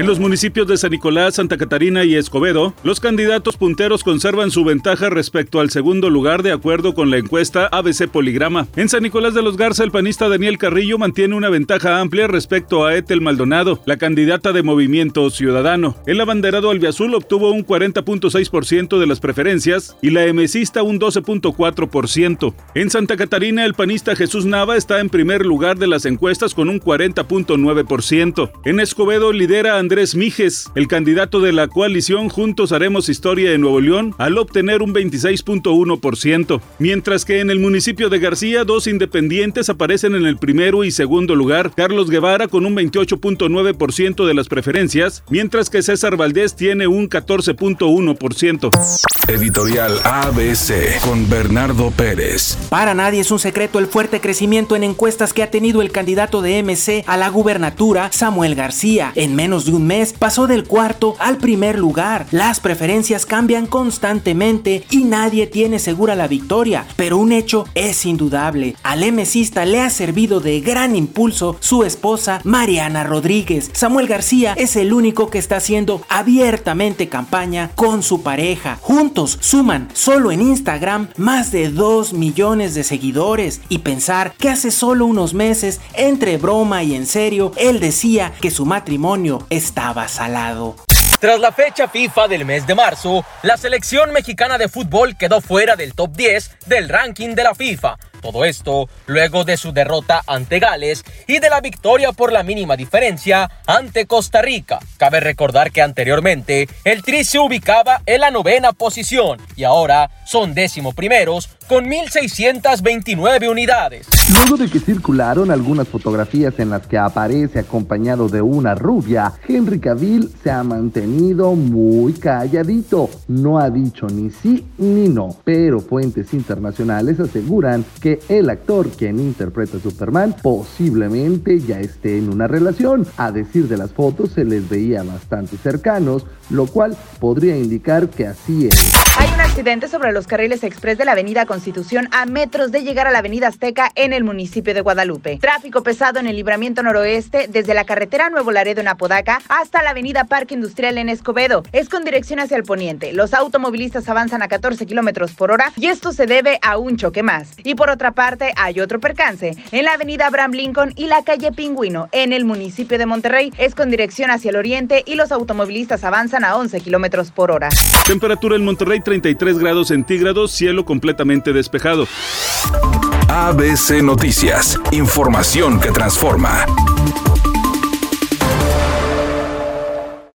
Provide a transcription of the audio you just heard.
En los municipios de San Nicolás, Santa Catarina y Escobedo, los candidatos punteros conservan su ventaja respecto al segundo lugar de acuerdo con la encuesta ABC Poligrama. En San Nicolás de los Garza, el panista Daniel Carrillo mantiene una ventaja amplia respecto a Etel Maldonado, la candidata de Movimiento Ciudadano. El abanderado albiazul obtuvo un 40.6% de las preferencias y la emesista un 12.4%. En Santa Catarina, el panista Jesús Nava está en primer lugar de las encuestas con un 40.9%. En Escobedo lidera Andrés Mijes, el candidato de la coalición Juntos Haremos Historia en Nuevo León, al obtener un 26.1%, mientras que en el municipio de García dos independientes aparecen en el primero y segundo lugar, Carlos Guevara con un 28.9% de las preferencias, mientras que César Valdés tiene un 14.1%. Editorial ABC con Bernardo Pérez. Para nadie es un secreto el fuerte crecimiento en encuestas que ha tenido el candidato de MC a la gubernatura, Samuel García. En menos de un mes pasó del cuarto al primer lugar. Las preferencias cambian constantemente y nadie tiene segura la victoria, pero un hecho es indudable. Al MCista le ha servido de gran impulso su esposa Mariana Rodríguez. Samuel García es el único que está haciendo abiertamente campaña con su pareja. Juntos suman solo en Instagram más de 2 millones de seguidores y pensar que hace solo unos meses, entre broma y en serio, él decía que su matrimonio estaba salado. Tras la fecha FIFA del mes de marzo, la selección mexicana de fútbol quedó fuera del top 10 del ranking de la FIFA. Todo esto luego de su derrota ante Gales y de la victoria por la mínima diferencia ante Costa Rica. Cabe recordar que anteriormente el Tri se ubicaba en la novena posición y ahora son décimo primeros con 1.629 unidades. Luego de que circularon algunas fotografías en las que aparece acompañado de una rubia, Henry Cavill se ha mantenido muy calladito. No ha dicho ni sí ni no, pero fuentes internacionales aseguran que el actor quien interpreta a Superman posiblemente ya esté en una relación. A decir de las fotos se les veía bastante cercanos, lo cual podría indicar que así es. Hay un accidente sobre los carriles express de la avenida Constitución a metros de llegar a la avenida Azteca en el municipio de Guadalupe. Tráfico pesado en el libramiento noroeste desde la carretera Nuevo Laredo en Apodaca hasta la avenida Parque Industrial en Escobedo. Es con dirección hacia el poniente. Los automovilistas avanzan a 14 kilómetros por hora y esto se debe a un choque más. Y por otra parte, hay otro percance en la avenida Abraham Lincoln y la calle Pingüino en el municipio de Monterrey. Es con dirección hacia el oriente y los automovilistas avanzan a 11 kilómetros por hora. Temperatura en Monterrey 33 grados centígrados, cielo completamente despejado. ABC Noticias, información que transforma.